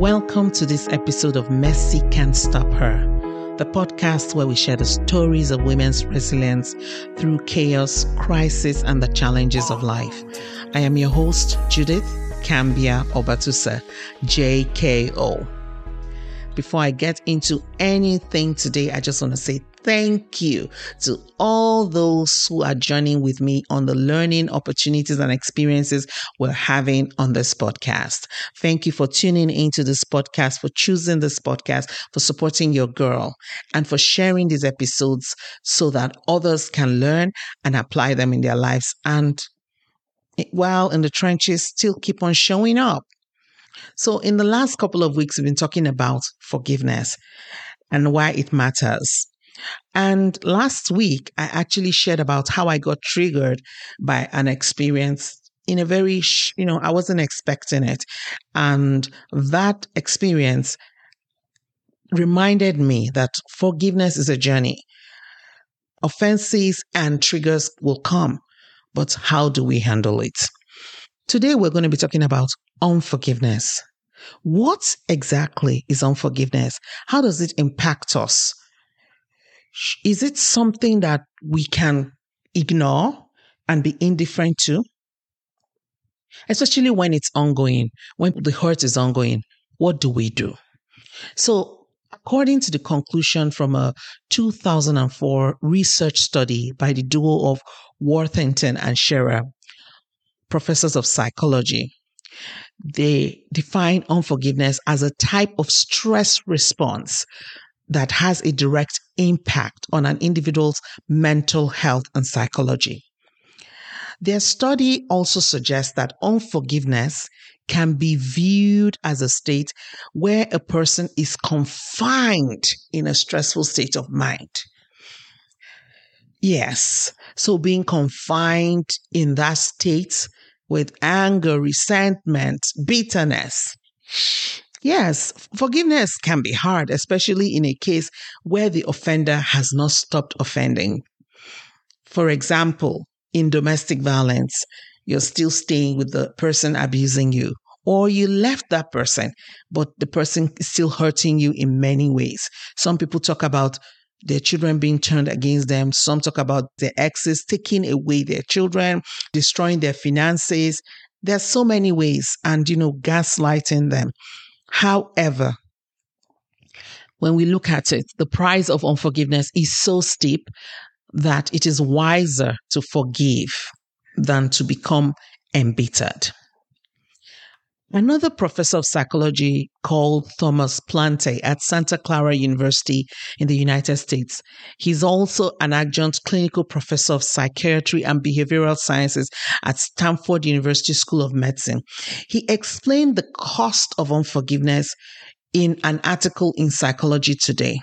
Welcome to this episode of Messy Can't Stop Her, the podcast where we share the stories of women's resilience through chaos, crisis, and the challenges of life. I am your host, Judith Cambia Obatusa, JKO. Before I get into anything today, I just want to say thank you to all those who are joining with me on the learning opportunities and experiences we're having on this podcast. Thank you for tuning into this podcast, for choosing this podcast, for supporting your girl, and for sharing these episodes so that others can learn and apply them in their lives. And eh, while in the trenches, still keep on showing up. So, in the last couple of weeks, we've been talking about forgiveness and why it matters. And last week, I actually shared about how I got triggered by an experience in a very, you know, I wasn't expecting it. And that experience reminded me that forgiveness is a journey. Offenses and triggers will come, but how do we handle it? Today, we're going to be talking about unforgiveness. What exactly is unforgiveness? How does it impact us? Is it something that we can ignore and be indifferent to? Especially when it's ongoing, when the hurt is ongoing, what do we do? So, according to the conclusion from a 2004 research study by the duo of Worthington and Scherer, professors of psychology, they define unforgiveness as a type of stress response that has a direct impact on an individual's mental health and psychology. Their study also suggests that unforgiveness can be viewed as a state where a person is confined in a stressful state of mind. Yes, so being confined in that state with anger, resentment, bitterness. Yes, forgiveness can be hard, especially in a case where the offender has not stopped offending. For example, in domestic violence, you're still staying with the person abusing you, or you left that person, but the person is still hurting you in many ways. Some people talk about their children being turned against them. Some talk about their exes taking away their children, destroying their finances. There's so many ways, and you know, gaslighting them. However, when we look at it, the price of unforgiveness is so steep that it is wiser to forgive than to become embittered. Another professor of psychology called Thomas Plante at Santa Clara University in the United States. He's also an adjunct clinical professor of psychiatry and behavioral sciences at Stanford University School of Medicine. He explained the cost of unforgiveness in an article in Psychology Today.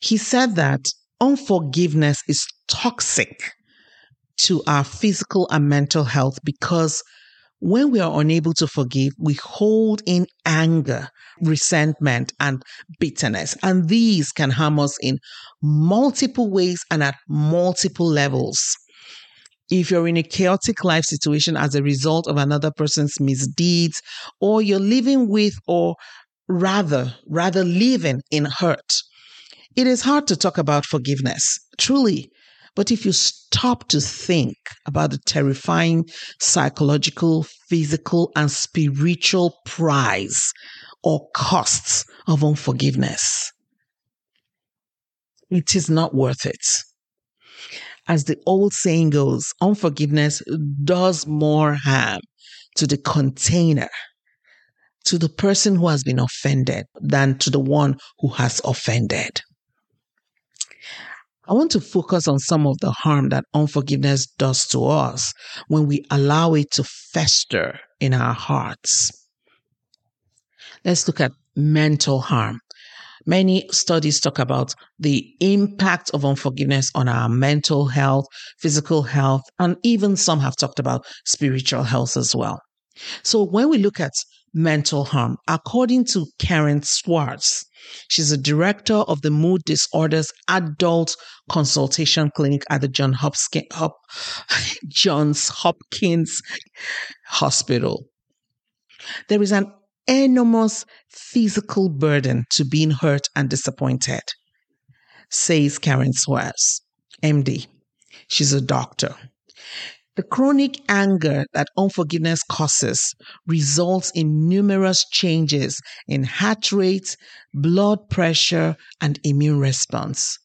He said that unforgiveness is toxic to our physical and mental health because when we are unable to forgive, we hold in anger, resentment, and bitterness. And these can harm us in multiple ways and at multiple levels. If you're in a chaotic life situation as a result of another person's misdeeds, or you're living with, or rather, rather living in hurt, it is hard to talk about forgiveness. Truly, but if you stop to think about the terrifying psychological, physical, and spiritual price or costs of unforgiveness, it is not worth it. As the old saying goes, unforgiveness does more harm to the container, to the person who has been offended, than to the one who has offended. I want to focus on some of the harm that unforgiveness does to us when we allow it to fester in our hearts. Let's look at mental harm. Many studies talk about the impact of unforgiveness on our mental health, physical health, and even some have talked about spiritual health as well. So when we look at mental harm, according to Karen Swartz, she's a director of the Mood Disorders Adult Consultation Clinic at the John Hopkins, Hop, Johns Hopkins Hospital. There is an enormous physical burden to being hurt and disappointed, says Karen Swartz, MD. She's a doctor. The chronic anger that unforgiveness causes results in numerous changes in heart rate, blood pressure, and immune response.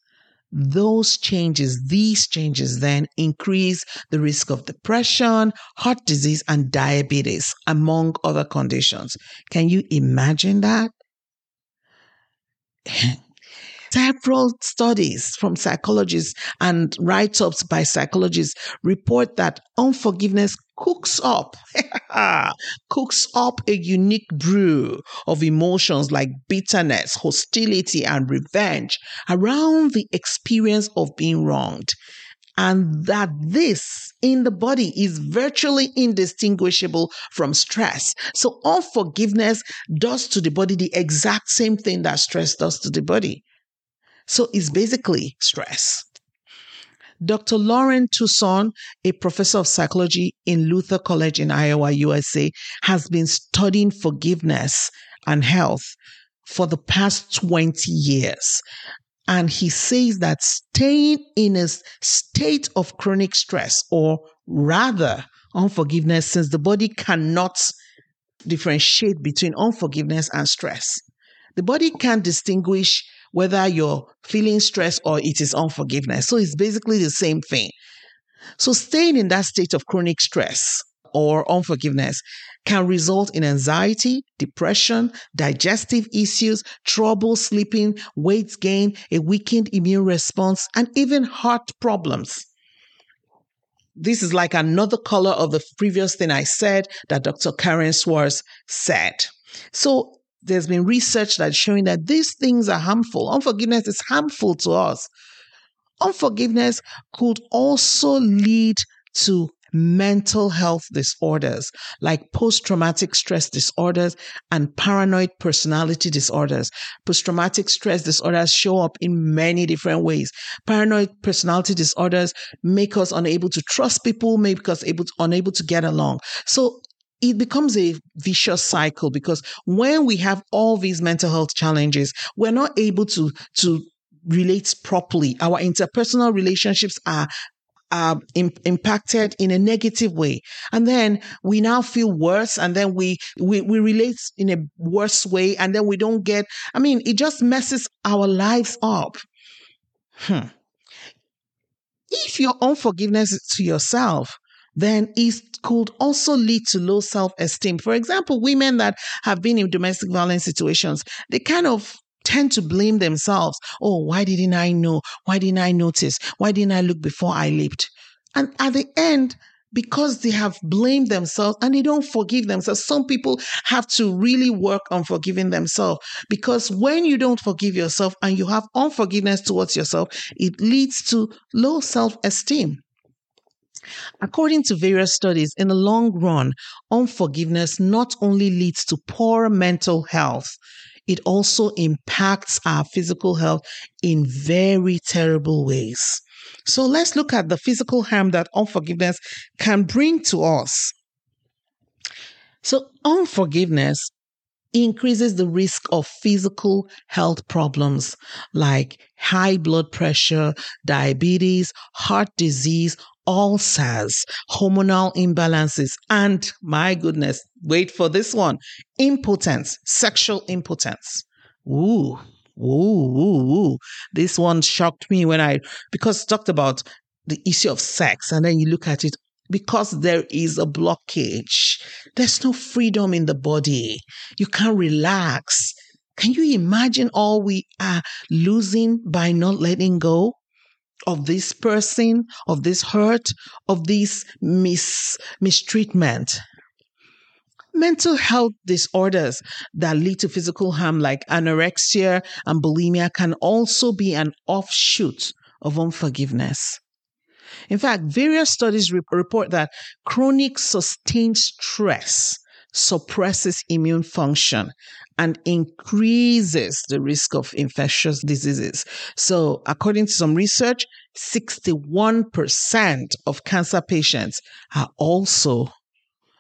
Those changes, these changes then increase the risk of depression, heart disease, and diabetes, among other conditions. Can you imagine that? Several studies from psychologists and write ups by psychologists report that unforgiveness cooks up, cooks up a unique brew of emotions like bitterness, hostility, and revenge around the experience of being wronged. And that this in the body is virtually indistinguishable from stress. So, unforgiveness does to the body the exact same thing that stress does to the body. So it's basically stress. Dr. Loren Toussaint, a professor of psychology in Luther College in Iowa, USA, has been studying forgiveness and health for the past 20 years. And he says that staying in a state of chronic stress, or rather unforgiveness, since the body cannot differentiate between unforgiveness and stress, the body can't distinguish whether you're feeling stress or it is unforgiveness. So it's basically the same thing. So staying in that state of chronic stress or unforgiveness can result in anxiety, depression, digestive issues, trouble sleeping, weight gain, a weakened immune response, and even heart problems. This is like another color of the previous thing I said that Dr. Karen Swartz said. So there's been research that's showing that these things are harmful. Unforgiveness is harmful to us. Unforgiveness could also lead to mental health disorders like post traumatic stress disorders and paranoid personality disorders. Post traumatic stress disorders show up in many different ways. Paranoid personality disorders make us unable to trust people, make us able to, unable to get along. So it becomes a vicious cycle because when we have all these mental health challenges, we're not able to to relate properly. Our interpersonal relationships are are Im- impacted in a negative way and then we now feel worse and then we, we we relate in a worse way and then we don't get i mean it just messes our lives up hmm. if your own unforgiveness to yourself then it could also lead to low self esteem. For example, women that have been in domestic violence situations, they kind of tend to blame themselves. Oh, why didn't I know? Why didn't I notice? Why didn't I look before I leaped? And at the end, because they have blamed themselves and they don't forgive themselves. Some people have to really work on forgiving themselves because when you don't forgive yourself and you have unforgiveness towards yourself, it leads to low self esteem. According to various studies, in the long run, unforgiveness not only leads to poor mental health, it also impacts our physical health in very terrible ways. So let's look at the physical harm that unforgiveness can bring to us. So, unforgiveness increases the risk of physical health problems like high blood pressure, diabetes, heart disease, ulcers, hormonal imbalances, and my goodness, wait for this one impotence, sexual impotence. Ooh, ooh, ooh, ooh. This one shocked me when I, because talked about the issue of sex, and then you look at it because there is a blockage. There's no freedom in the body. You can't relax. Can you imagine all we are losing by not letting go? Of this person, of this hurt, of this mis- mistreatment. Mental health disorders that lead to physical harm, like anorexia and bulimia, can also be an offshoot of unforgiveness. In fact, various studies report that chronic sustained stress suppresses immune function and increases the risk of infectious diseases. So, according to some research, 61% of cancer patients are also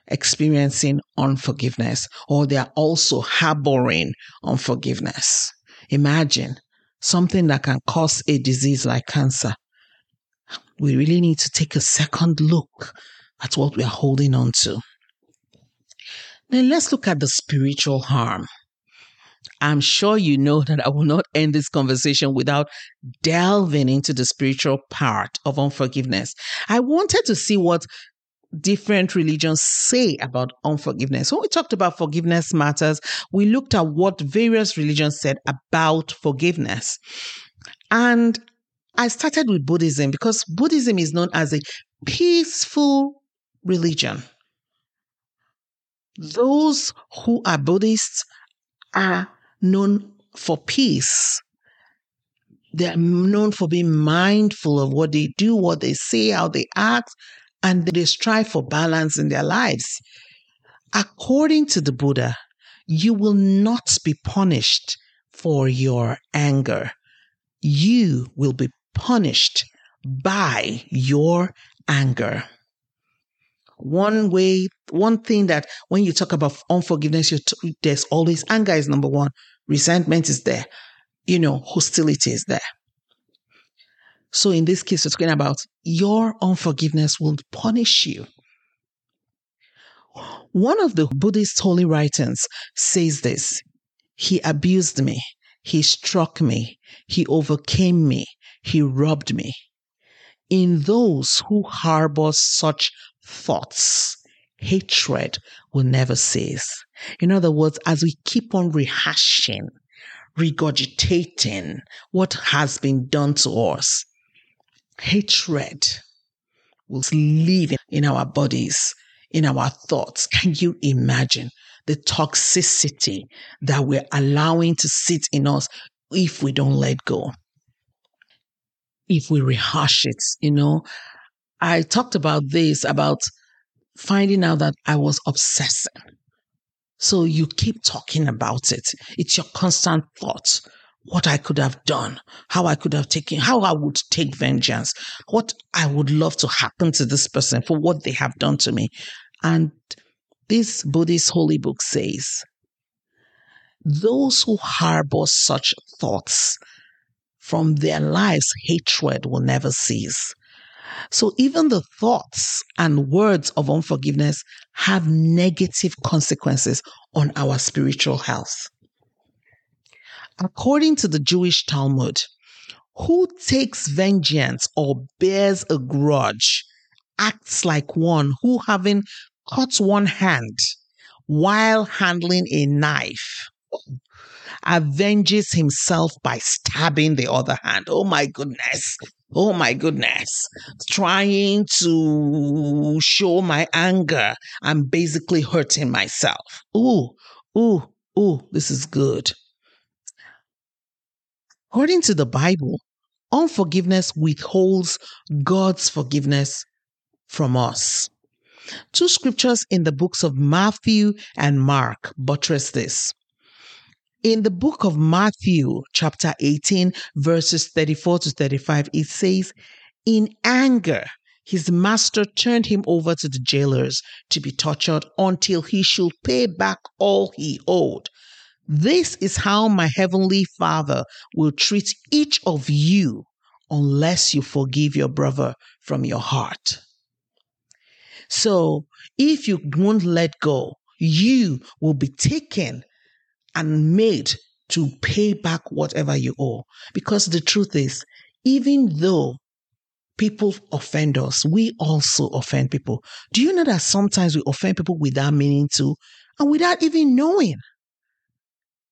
experiencing unforgiveness or they are also harboring unforgiveness. Imagine something that can cause a disease like cancer. We really need to take a second look at what we are holding on to. Then let's look at the spiritual harm. I'm sure you know that I will not end this conversation without delving into the spiritual part of unforgiveness. I wanted to see what different religions say about unforgiveness. When we talked about forgiveness matters, we looked at what various religions said about forgiveness. And I started with Buddhism because Buddhism is known as a peaceful religion. Those who are Buddhists are known for peace. They're known for being mindful of what they do, what they say, how they act, and they strive for balance in their lives. According to the Buddha, you will not be punished for your anger. You will be punished by your anger. One way, one thing that when you talk about unforgiveness, t- there's always anger is number one, resentment is there, you know, hostility is there. So in this case, we're talking about your unforgiveness will punish you. One of the Buddhist holy writings says this He abused me, he struck me, he overcame me, he robbed me. In those who harbor such thoughts, hatred will never cease. In other words, as we keep on rehashing, regurgitating what has been done to us, hatred will live in our bodies, in our thoughts. Can you imagine the toxicity that we're allowing to sit in us if we don't let go? If we rehash it, you know, I talked about this about finding out that I was obsessing. So you keep talking about it. It's your constant thought what I could have done, how I could have taken, how I would take vengeance, what I would love to happen to this person for what they have done to me. And this Buddhist holy book says, those who harbor such thoughts from their lives, hatred will never cease. So even the thoughts and words of unforgiveness have negative consequences on our spiritual health. According to the Jewish Talmud, who takes vengeance or bears a grudge acts like one who, having cut one hand while handling a knife, avenges himself by stabbing the other hand. Oh my goodness. Oh my goodness. Trying to show my anger. I'm basically hurting myself. Ooh, ooh, ooh, this is good. According to the Bible, unforgiveness withholds God's forgiveness from us. Two scriptures in the books of Matthew and Mark buttress this. In the book of Matthew, chapter 18, verses 34 to 35, it says, In anger, his master turned him over to the jailers to be tortured until he should pay back all he owed. This is how my heavenly Father will treat each of you unless you forgive your brother from your heart. So, if you won't let go, you will be taken and made to pay back whatever you owe. Because the truth is, even though people offend us, we also offend people. Do you know that sometimes we offend people without meaning to and without even knowing?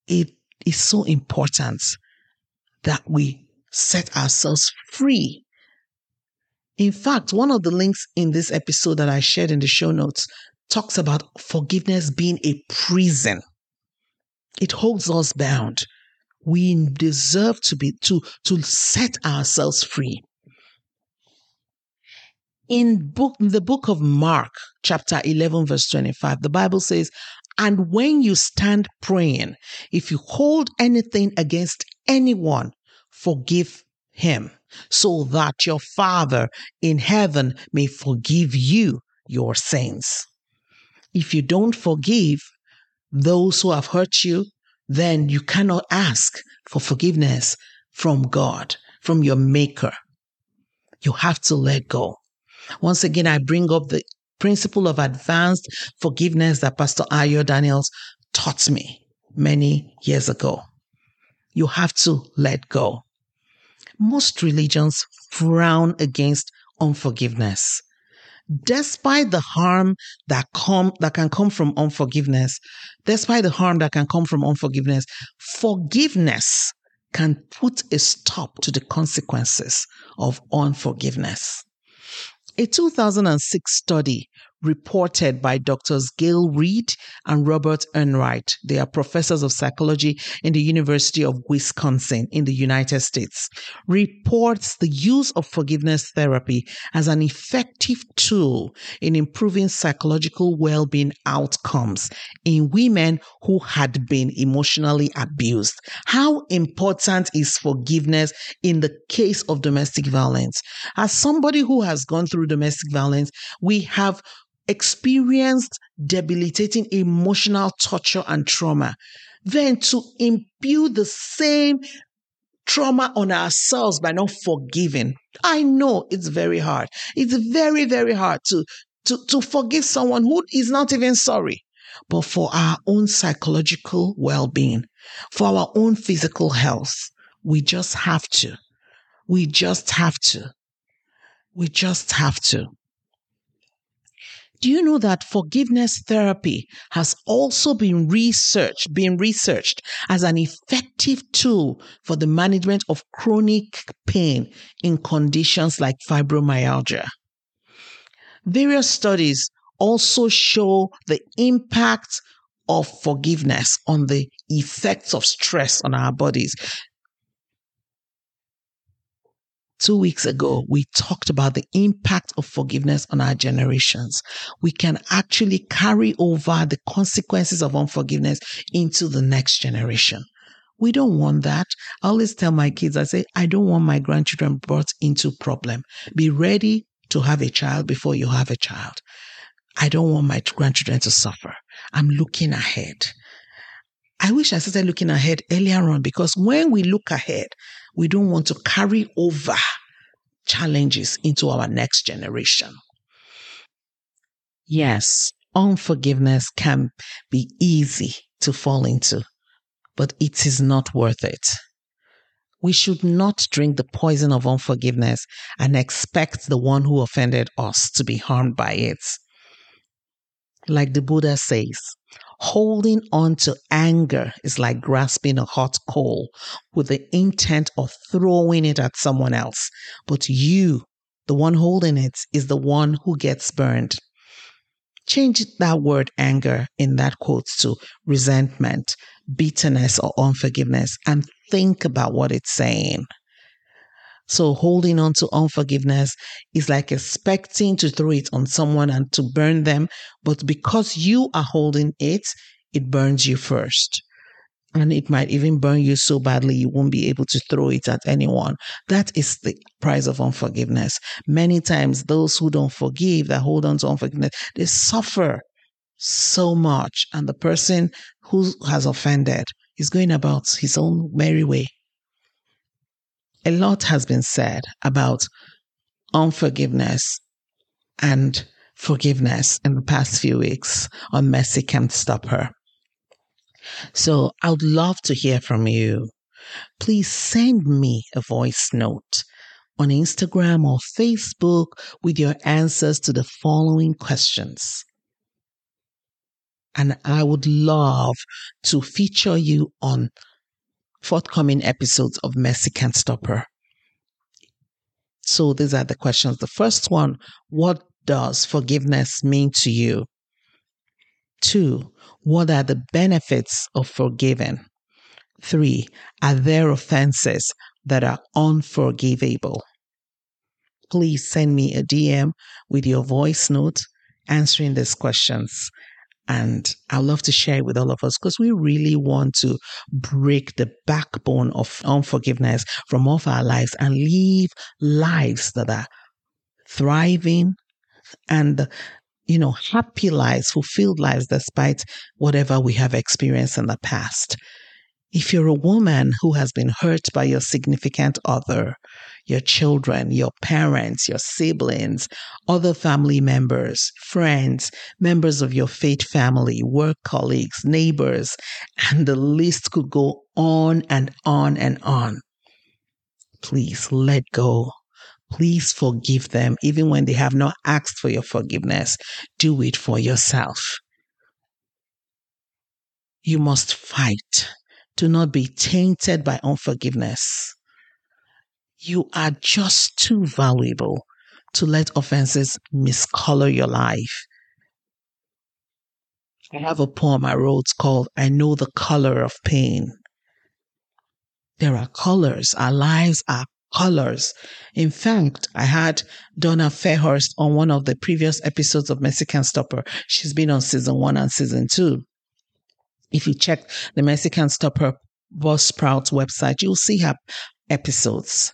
it is so important that we set ourselves free. In fact, one of the links in this episode that I shared in the show notes talks about forgiveness being a prison. It holds us bound. We deserve to be to to set ourselves free. In book in the book of Mark, chapter 11 verse 25, the Bible says, and when you stand praying, if you hold anything against anyone, forgive him, so that your Father in heaven may forgive you your sins. If you don't forgive those who have hurt you, then you cannot ask for forgiveness from God, from your Maker. You have to let go. Once again, I bring up the principle of advanced forgiveness that Pastor Ayo Daniels taught me many years ago. You have to let go. Most religions frown against unforgiveness. Despite the harm that come that can come from unforgiveness, despite the harm that can come from unforgiveness, forgiveness can put a stop to the consequences of unforgiveness. A 2006 study reported by Drs. Gayle Reed and Robert Enright. They are professors of psychology in the University of Wisconsin in the United States. Reports the use of forgiveness therapy as an effective tool in improving psychological well being outcomes in women who had been emotionally abused. How important is forgiveness in the case of domestic violence? As somebody who has gone through domestic violence, we have experienced debilitating emotional torture and trauma, then to impute the same trauma on ourselves by not forgiving. I know it's very hard. It's very, very hard to, to, to forgive someone who is not even sorry. But for our own psychological well being, for our own physical health, we just have to. We just have to. We just have to. Do you know that forgiveness therapy has also been researched, been researched as an effective tool for the management of chronic pain in conditions like fibromyalgia? Various studies also show the impact of forgiveness on the effects of stress on our bodies two weeks ago, we talked about the impact of forgiveness on our generations. We can actually carry over the consequences of unforgiveness into the next generation. We don't want that. I always tell my kids, I say, I don't want my grandchildren brought into problem. Be ready to have a child before you have a child. I don't want my grandchildren to suffer. I'm looking ahead. I wish I started looking ahead earlier on because when we look ahead, we don't want to carry over challenges into our next generation. Yes, unforgiveness can be easy to fall into, but it is not worth it. We should not drink the poison of unforgiveness and expect the one who offended us to be harmed by it. Like the Buddha says, Holding on to anger is like grasping a hot coal with the intent of throwing it at someone else. But you, the one holding it, is the one who gets burned. Change that word anger in that quote to resentment, bitterness, or unforgiveness and think about what it's saying. So holding on to unforgiveness is like expecting to throw it on someone and to burn them. But because you are holding it, it burns you first. And it might even burn you so badly you won't be able to throw it at anyone. That is the price of unforgiveness. Many times, those who don't forgive, that hold on to unforgiveness, they suffer so much. And the person who has offended is going about his own merry way a lot has been said about unforgiveness and forgiveness in the past few weeks on Messy Can't Stop Her. So I would love to hear from you. Please send me a voice note on Instagram or Facebook with your answers to the following questions. And I would love to feature you on forthcoming episodes of Messy Can't Stop Her. So these are the questions. The first one What does forgiveness mean to you? Two, what are the benefits of forgiving? Three, are there offenses that are unforgivable? Please send me a DM with your voice note answering these questions. And I'd love to share it with all of us because we really want to break the backbone of unforgiveness from off our lives and live lives that are thriving and you know, happy lives, fulfilled lives despite whatever we have experienced in the past. If you're a woman who has been hurt by your significant other, your children, your parents, your siblings, other family members, friends, members of your faith family, work colleagues, neighbors, and the list could go on and on and on. Please let go. Please forgive them, even when they have not asked for your forgiveness. Do it for yourself. You must fight to not be tainted by unforgiveness. You are just too valuable to let offenses miscolor your life. I have a poem I wrote called I Know the Color of Pain. There are colors. Our lives are colors. In fact, I had Donna Fairhurst on one of the previous episodes of Messy Can't Stop Her. She's been on season one and season two. If you check the Messy Can't Stop Her Buzzsprout website, you'll see her episodes.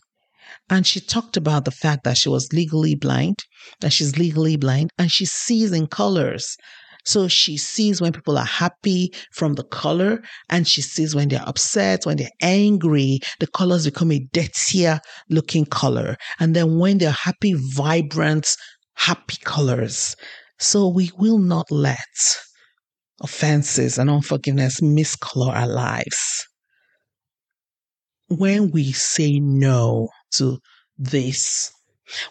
And she talked about the fact that she was legally blind, that she's legally blind, and she sees in colors. So she sees when people are happy from the color, and she sees when they're upset, when they're angry, the colors become a dirtier looking color. And then when they're happy, vibrant, happy colors. So we will not let offenses and unforgiveness miscolor our lives. When we say no to this,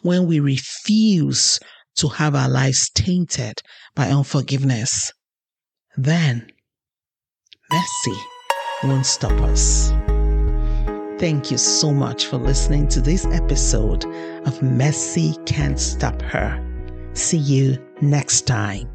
when we refuse to have our lives tainted by unforgiveness, then mercy won't stop us. Thank you so much for listening to this episode of Messy Can't Stop Her. See you next time.